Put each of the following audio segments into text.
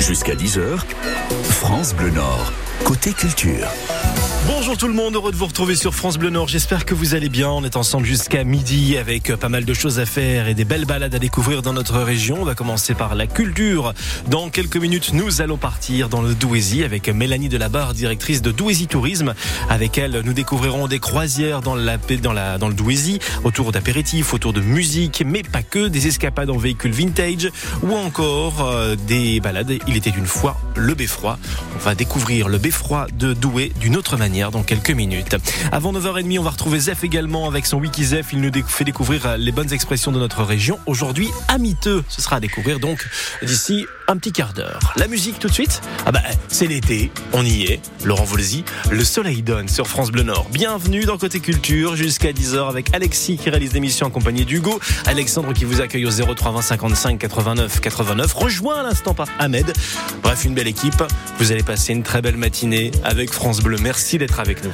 Jusqu'à 10h, France Bleu Nord, côté culture. Bonjour tout le monde, heureux de vous retrouver sur France Bleu Nord. J'espère que vous allez bien. On est ensemble jusqu'à midi avec pas mal de choses à faire et des belles balades à découvrir dans notre région. On va commencer par la culture. Dans quelques minutes, nous allons partir dans le Douaisis avec Mélanie Delabarre, directrice de Douaisis Tourisme. Avec elle, nous découvrirons des croisières dans, le Douaisis, autour d'apéritifs, autour de musique, mais pas que, des escapades en véhicule vintage ou encore euh, des balades. Il était une fois le beffroi. On va découvrir le beffroi de Douai d'une autre manière dans quelques minutes. Avant 9h30, on va retrouver Zef également avec son Wiki Zef. Il nous fait découvrir les bonnes expressions de notre région. Aujourd'hui, amiteux. Ce sera à découvrir donc d'ici petit quart d'heure. La musique tout de suite Ah bah c'est l'été, on y est. Laurent Volzy, le soleil donne sur France Bleu Nord. Bienvenue dans Côté Culture jusqu'à 10h avec Alexis qui réalise l'émission en compagnie d'Hugo, Alexandre qui vous accueille au 03 20 55 89 89, rejoint à l'instant par Ahmed. Bref, une belle équipe. Vous allez passer une très belle matinée avec France Bleu. Merci d'être avec nous.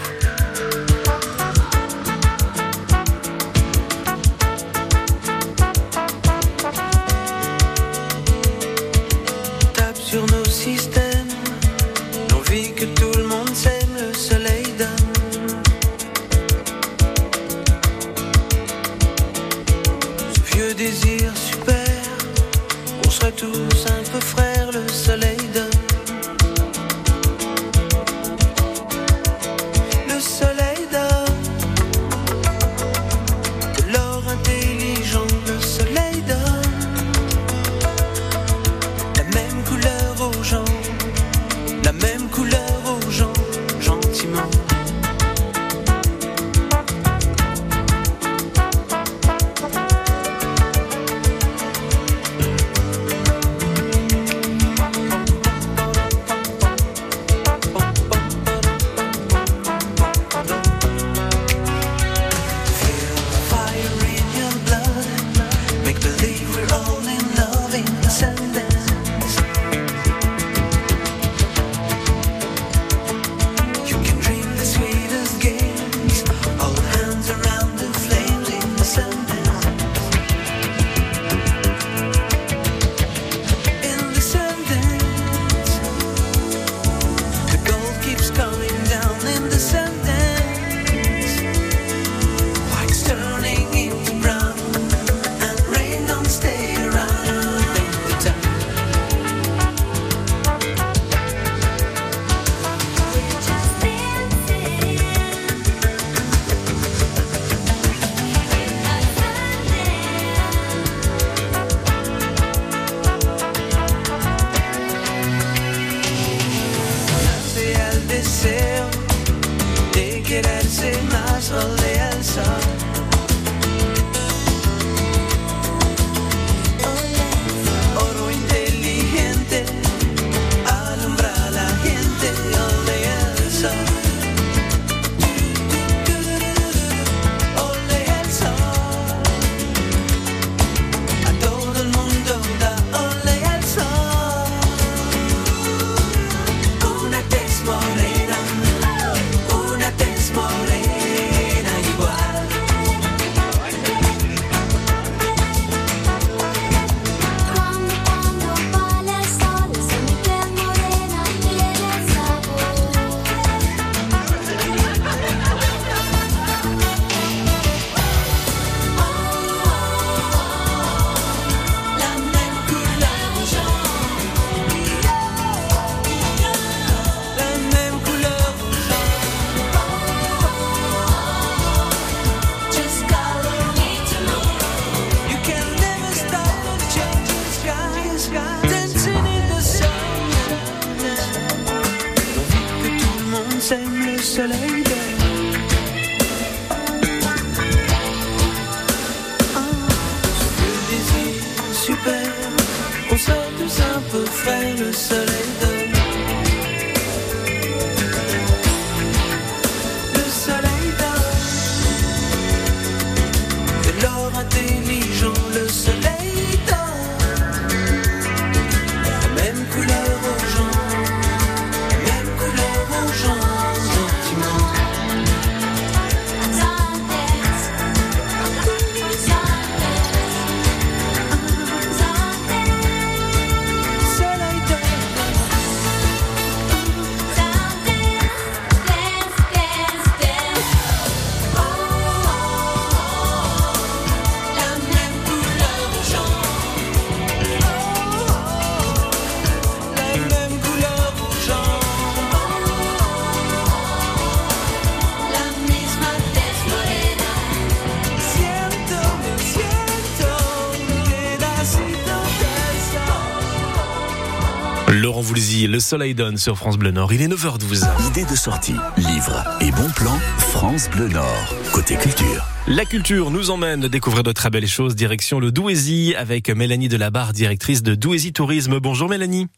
Le soleil donne sur France Bleu Nord. Il est 9h12. Idée de sortie, livres et bons plans, France Bleu Nord. Côté culture. La culture nous emmène découvrir de très belles choses. Direction le Douaisis avec Mélanie Delabarre, directrice de Douaisis Tourisme. Bonjour Mélanie.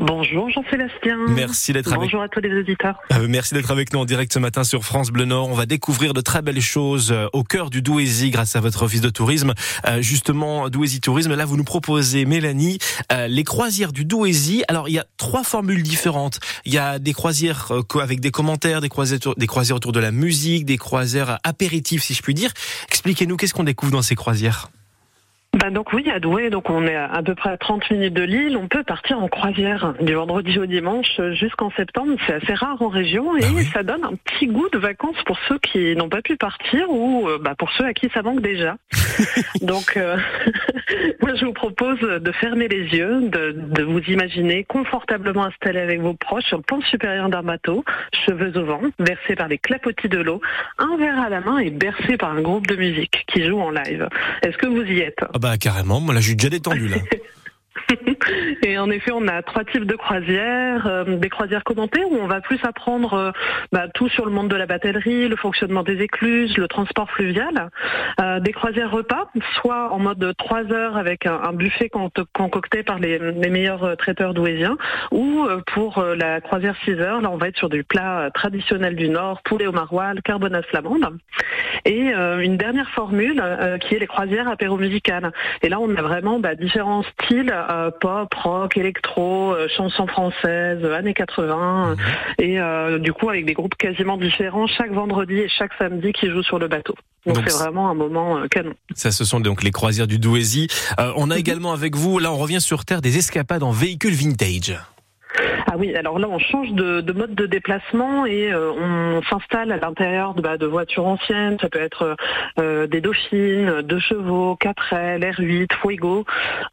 Bonjour Jean-Sébastien. Merci d'être avec Bonjour à tous les auditeurs. Euh, Merci d'être avec nous en direct ce matin sur France Bleu Nord. On va découvrir de très belles choses euh, au cœur du Douaisis grâce à votre office de tourisme. Euh, justement, Douaisis Tourisme, là vous nous proposez, Mélanie, euh, les croisières du Douaisis. Alors il y a trois formules différentes. Il y a des croisières avec des commentaires, des croisières, des croisières autour de la musique, des croisières apéritifs si je puis dire. Expliquez-nous qu'est-ce qu'on découvre dans ces croisières? Bah donc oui, à Douai, donc on est à peu près à 30 minutes de Lille. On peut partir en croisière du vendredi au dimanche jusqu'en septembre. C'est assez rare en région et Ah oui. ça donne un petit goût de vacances pour ceux qui n'ont pas pu partir ou euh, bah, pour ceux à qui ça manque déjà. donc euh, moi je vous propose de fermer les yeux, de, de vous imaginer confortablement installé avec vos proches sur le plan supérieur d'un bateau, cheveux au vent, versé par les clapotis de l'eau, un verre à la main et bercé par un groupe de musique qui joue en live. Est-ce que vous y êtes? Ah bah carrément, moi là suis déjà détendu là. Et en effet, on a trois types de croisières. Euh, des croisières commentées où on va plus apprendre euh, bah, tout sur le monde de la batellerie, le fonctionnement des écluses, le transport fluvial. Euh, des croisières repas, soit en mode trois heures avec un, buffet con- concocté par les, meilleurs traiteurs douésiens, ou pour la croisière 6 heures, là on va être sur du plat traditionnel du Nord, poulet au maroilles, carbonate flamande. Et une dernière formule qui est les croisières apéro-musicales. Et là, on a vraiment bah, différents styles, euh, pop, rock, électro, euh, chansons françaises, années 80, euh, et euh, du coup avec des groupes quasiment différents chaque vendredi et chaque samedi qui jouent sur le bateau. Donc c'est vraiment un moment canon. Ça, ce sont donc les croisières du Douaisis. On a également avec vous, là, on revient sur Terre, des escapades en véhicules vintage. Ah oui, alors là on change de, de mode de déplacement et euh, on s'installe à l'intérieur de, bah, de voitures anciennes. Ça peut être euh, des Dauphines, deux chevaux, 4L, R8, Fuego.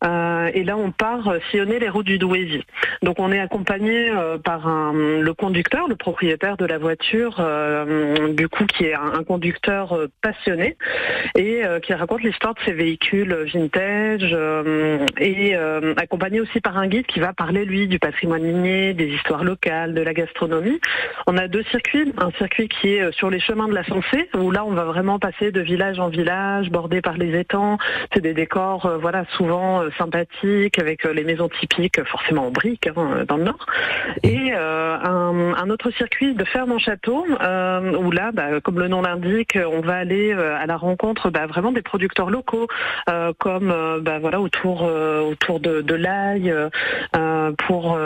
Euh, et là on part sillonner les routes du Douaisis. Donc on est accompagné par le conducteur, le propriétaire de la voiture, du coup qui est un, un conducteur passionné et qui raconte l'histoire de ces véhicules vintage et accompagné aussi par un guide qui va parler lui du patrimoine minier, des histoires locales, de la gastronomie. On a deux circuits, un circuit qui est euh, sur les chemins de la Sensée où là on va vraiment passer de village en village, bordé par les étangs. C'est des décors euh, voilà souvent euh, sympathiques avec les maisons typiques forcément en briques hein, dans le nord. Et un, autre circuit de ferme en château où là, bah, comme le nom l'indique, on va aller à la rencontre bah, vraiment des producteurs locaux, comme bah, voilà autour autour de, de l'ail, pour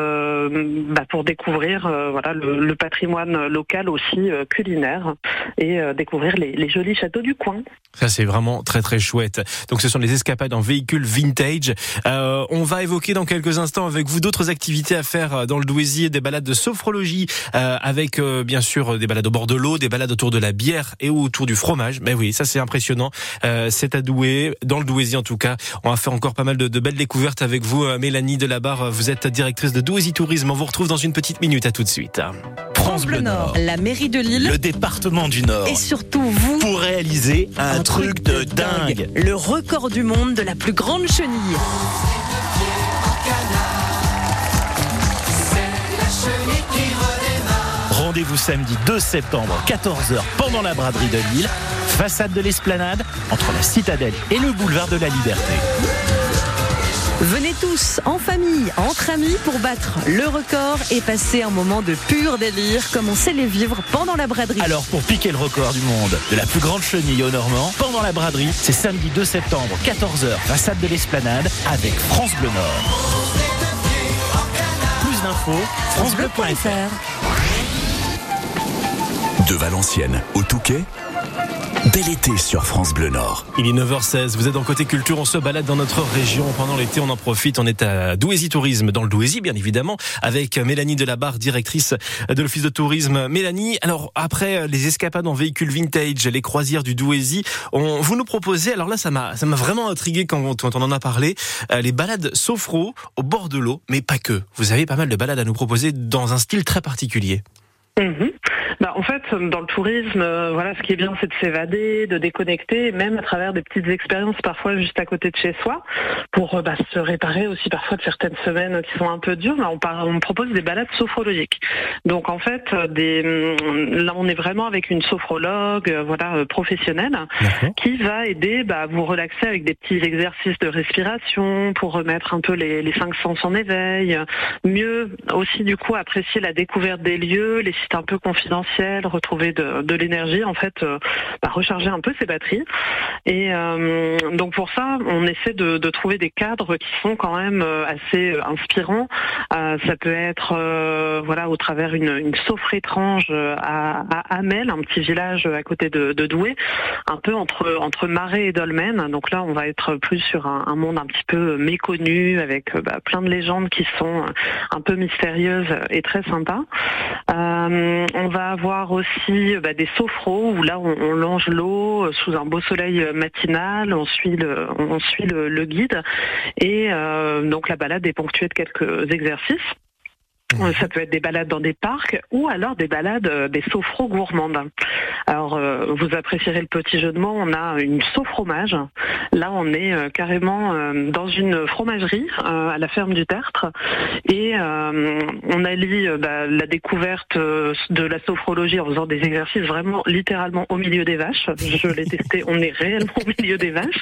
bah, pour découvrir euh, voilà le, le patrimoine local aussi euh, culinaire et euh, découvrir les, les jolis châteaux du coin. Ça, c'est vraiment très très chouette. Donc, ce sont les escapades en véhicules vintage. Euh, on va évoquer dans quelques instants avec vous d'autres activités à faire dans le Douaisis, des balades de sophrologie, euh, avec euh, bien sûr des balades au bord de l'eau, des balades autour de la bière et autour du fromage. Mais oui, ça c'est impressionnant. C'est à Douai, dans le Douaisis en tout cas. On va faire encore pas mal de, de belles découvertes avec vous, Mélanie Delabarre. Vous êtes directrice de Douaisis Tourisme. Retrouve dans une petite minute. À tout de suite. France Bleu Nord, la mairie de Lille le département du Nord, et surtout vous, pour réaliser un, truc, de dingue. le record du monde de la plus grande chenille. Rendez-vous samedi 2 septembre, 14h, pendant la braderie de Lille, façade de l'esplanade, entre la citadelle et le boulevard de la Liberté. Venez tous, en famille, entre amis, pour battre le record et passer un moment de pur délire comme on sait les vivre pendant la braderie. Alors pour piquer le record du monde de la plus grande chenille au Normand, pendant la braderie, c'est samedi 2 septembre, 14h, façade de l'esplanade, avec France Bleu Nord. Plus d'infos, francebleu.fr. De Valenciennes au Touquet, bel été sur France Bleu Nord. Il est 9h16, vous êtes dans Côté Culture, on se balade dans notre région. Pendant l'été, on en profite, on est à Douaisis Tourisme, dans le Douaisis bien évidemment, avec Mélanie Delabarre, directrice de l'Office de Tourisme. Mélanie, alors après les escapades en véhicule vintage, les croisières du Douaisis, on, vous nous proposez, alors là ça m'a ça m'a vraiment intrigué quand, quand on en a parlé, euh, les balades sophro au bord de l'eau, mais pas que. Vous avez pas mal de balades à nous proposer dans un style très particulier. Mhm. Bah, en fait, dans le tourisme, euh, voilà, ce qui est bien, c'est de s'évader, de déconnecter, même à travers des petites expériences parfois juste à côté de chez soi, pour euh, bah, se réparer aussi parfois de certaines semaines qui sont un peu dures. Là, on, par- on propose des balades sophrologiques. Donc en fait, euh, des, hum, là, on est vraiment avec une sophrologue, voilà, professionnelle, qui va aider bah, à vous relaxer avec des petits exercices de respiration pour remettre un peu les, les cinq sens en éveil, mieux aussi du coup apprécier la découverte des lieux, les sites un peu confidentiels, retrouver de, l'énergie, en fait, euh, bah, recharger un peu ses batteries. Et euh, donc pour ça, on essaie de, trouver des cadres qui sont quand même euh, assez inspirants. Ça peut être voilà au travers une, une saufre étrange à, à Hamel, un petit village à côté de, de Douai, un peu entre Marais et Dolmen. Donc là, on va être plus sur un, monde un petit peu méconnu avec bah, plein de légendes qui sont un peu mystérieuses et très sympas. On va avoir aussi euh, bah, des sophros où là on, on longe l'eau euh, sous un beau soleil euh, matinal, on suit le, on suit le, guide et donc la balade est ponctuée de quelques exercices. Euh, Ça peut être des balades dans des parcs ou alors des balades euh, des sophros gourmandes. Alors euh, vous apprécierez le petit jeu de mots, on a une fromage. Là on est carrément dans une fromagerie à la ferme du Tertre et on allie bah, la découverte de la sophrologie en faisant des exercices vraiment littéralement au milieu des vaches. Je l'ai testé, on est réellement au milieu des vaches.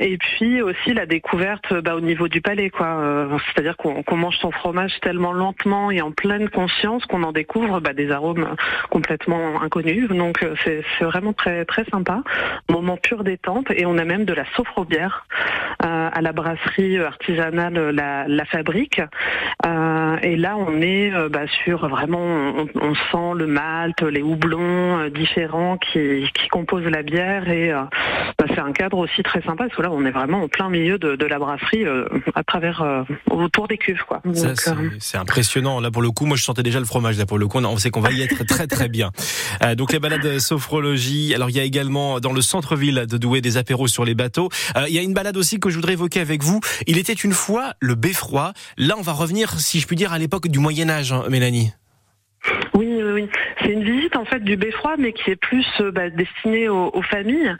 Et puis aussi la découverte bah, au niveau du palais, quoi. C'est-à-dire qu'on qu'on mange son fromage tellement lentement et en pleine conscience qu'on en découvre bah, des arômes complètement inconnus. Donc euh, c'est vraiment très très sympa, moment pur détente. Et on a même de la sophrobière euh, à la brasserie artisanale La, la Fabrique. Euh, et là on est euh, bah, sur vraiment, on, on sent le malt, les houblons euh, différents qui, qui composent la bière et euh, bah, c'est un cadre aussi très sympa parce que là on est vraiment en plein milieu de, de la brasserie euh, à travers euh, autour des cuves quoi. Ça, Donc, c'est- impressionnant. Là, pour le coup, moi, je sentais déjà le fromage. Là, pour le coup, on on sait qu'on va y être très, très bien. Euh, donc, les balades sophrologie. Alors, il y a également dans le centre-ville de Douai des apéros sur les bateaux. Euh, il y a une balade aussi que je voudrais évoquer avec vous. Il était une fois le beffroi. Là, on va revenir, si je puis dire, à l'époque du Moyen Âge, hein, Mélanie. Oui, C'est une visite en fait du beffroi, mais qui est plus euh, bah, destinée aux, familles.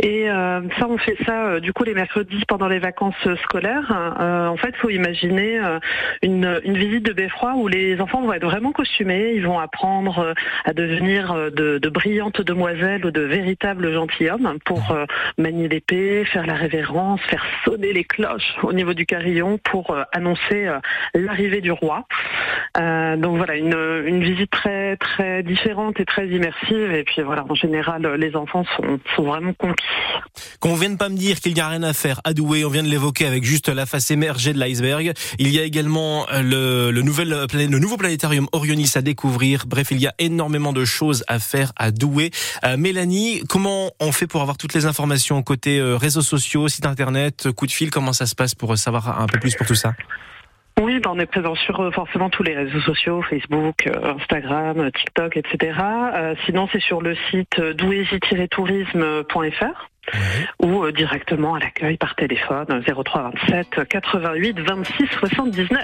Et euh, ça, on fait ça euh, du coup les mercredis pendant les vacances scolaires. En fait, faut imaginer une, visite de beffroi où les enfants vont être vraiment costumés. Ils vont apprendre à devenir de, brillantes demoiselles ou de véritables gentilshommes pour manier l'épée, faire la révérence, faire sonner les cloches au niveau du carillon pour annoncer l'arrivée du roi. Donc voilà, une visite très très différente et très immersive. Et puis voilà, en général, les enfants sont, vraiment conquis. Qu'on vienne pas me dire qu'il n'y a rien à faire à Douai, on vient de l'évoquer avec juste la face émergée de l'iceberg. Il y a également euh, le, le, nouvel, euh, le nouveau planétarium Orionis à découvrir. Bref, il y a énormément de choses à faire à Douai. Euh, Mélanie, comment on fait pour avoir toutes les informations côté réseaux sociaux, site internet, coup de fil? Comment ça se passe pour savoir un peu plus pour tout ça? Oui, ben on est présent sur euh, forcément tous les réseaux sociaux, Facebook, euh, Instagram, TikTok, etc. Euh, sinon, c'est sur le site douaisie-tourisme.fr ou directement à l'accueil par téléphone euh, 03 27 88 26 79.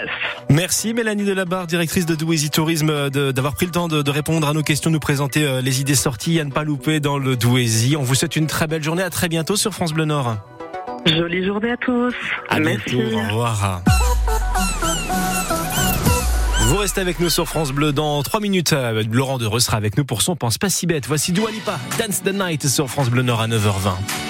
Merci Mélanie Delabarre, directrice de Douaisis Tourisme, d'avoir pris le temps de, de répondre à nos questions, nous présenter les idées sorties à ne pas louper dans le Douaisis. On vous souhaite une très belle journée. À très bientôt sur France Bleu Nord. Jolie journée à tous. À Merci. bientôt. Au revoir. Vous restez avec nous sur France Bleu dans 3 minutes. Euh, Laurent Dereux sera avec nous pour son Pense pas si bête. Voici Dua Lipa, Dance the Night sur France Bleu Nord à 9h20.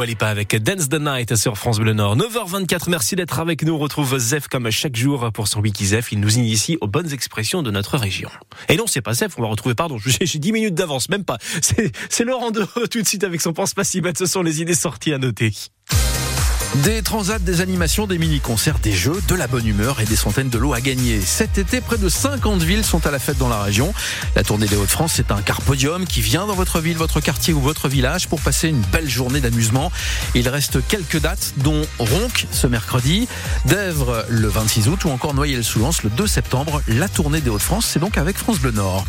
Dua Lipa avec Dance the Night sur France Bleu Nord. 9h24, merci d'être avec nous. On retrouve Zef comme chaque jour pour son Wiki Zef. Il nous initie aux bonnes expressions de notre région. Et non, c'est pas Zef, on va retrouver, pardon, j'ai j'ai 10 minutes d'avance, même pas. C'est Laurent de tout de suite avec son pense pas si bête. Ce sont les idées sorties à noter. Des transats, des animations, des mini-concerts, des jeux, de la bonne humeur et des centaines de lots à gagner. Cet été, près de 50 villes sont à la fête dans la région. La tournée des Hauts-de-France, c'est un carpodium qui vient dans votre ville, votre quartier ou votre village pour passer une belle journée d'amusement. Il reste quelques dates, dont Ronc ce mercredi, Dèvres le 26 août ou encore Noyelles-sous-Lens le 2 septembre. La tournée des Hauts-de-France, c'est donc avec France Bleu Nord.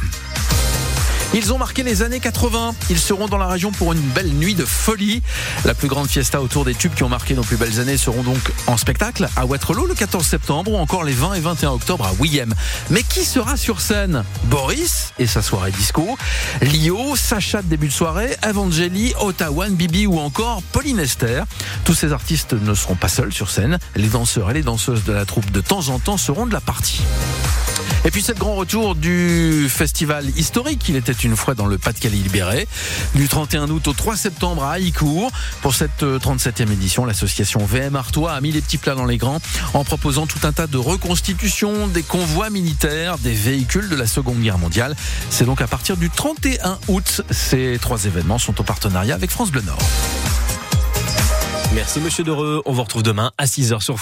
Ils ont marqué les années 80. Ils seront dans la région pour une belle nuit de folie. La plus grande fiesta autour des tubes qui ont marqué nos plus belles années seront donc en spectacle à Waterloo le 14 septembre ou encore les 20 et 21 octobre à William. Mais qui sera sur scène? Boris et sa soirée disco, Lio, Sacha de début de soirée, Evangeli, Ottawa, Bibi ou encore Pauline Esther. Tous ces artistes ne seront pas seuls sur scène. Les danseurs et les danseuses de la troupe de temps en temps seront de la partie. Et puis c'est le grand retour du festival historique. Il était une fois dans le Pas-de-Calais libéré. Du 31 août au 3 septembre à Haïcourt. Pour cette euh, 37e édition, l'association VM Artois a mis les petits plats dans les grands en proposant tout un tas de reconstitutions, des convois militaires, des véhicules de la Seconde Guerre mondiale. C'est donc à partir du 31 août. Ces trois événements sont en partenariat avec France Bleu Nord. Merci Monsieur Dereux. On vous retrouve demain à 6h sur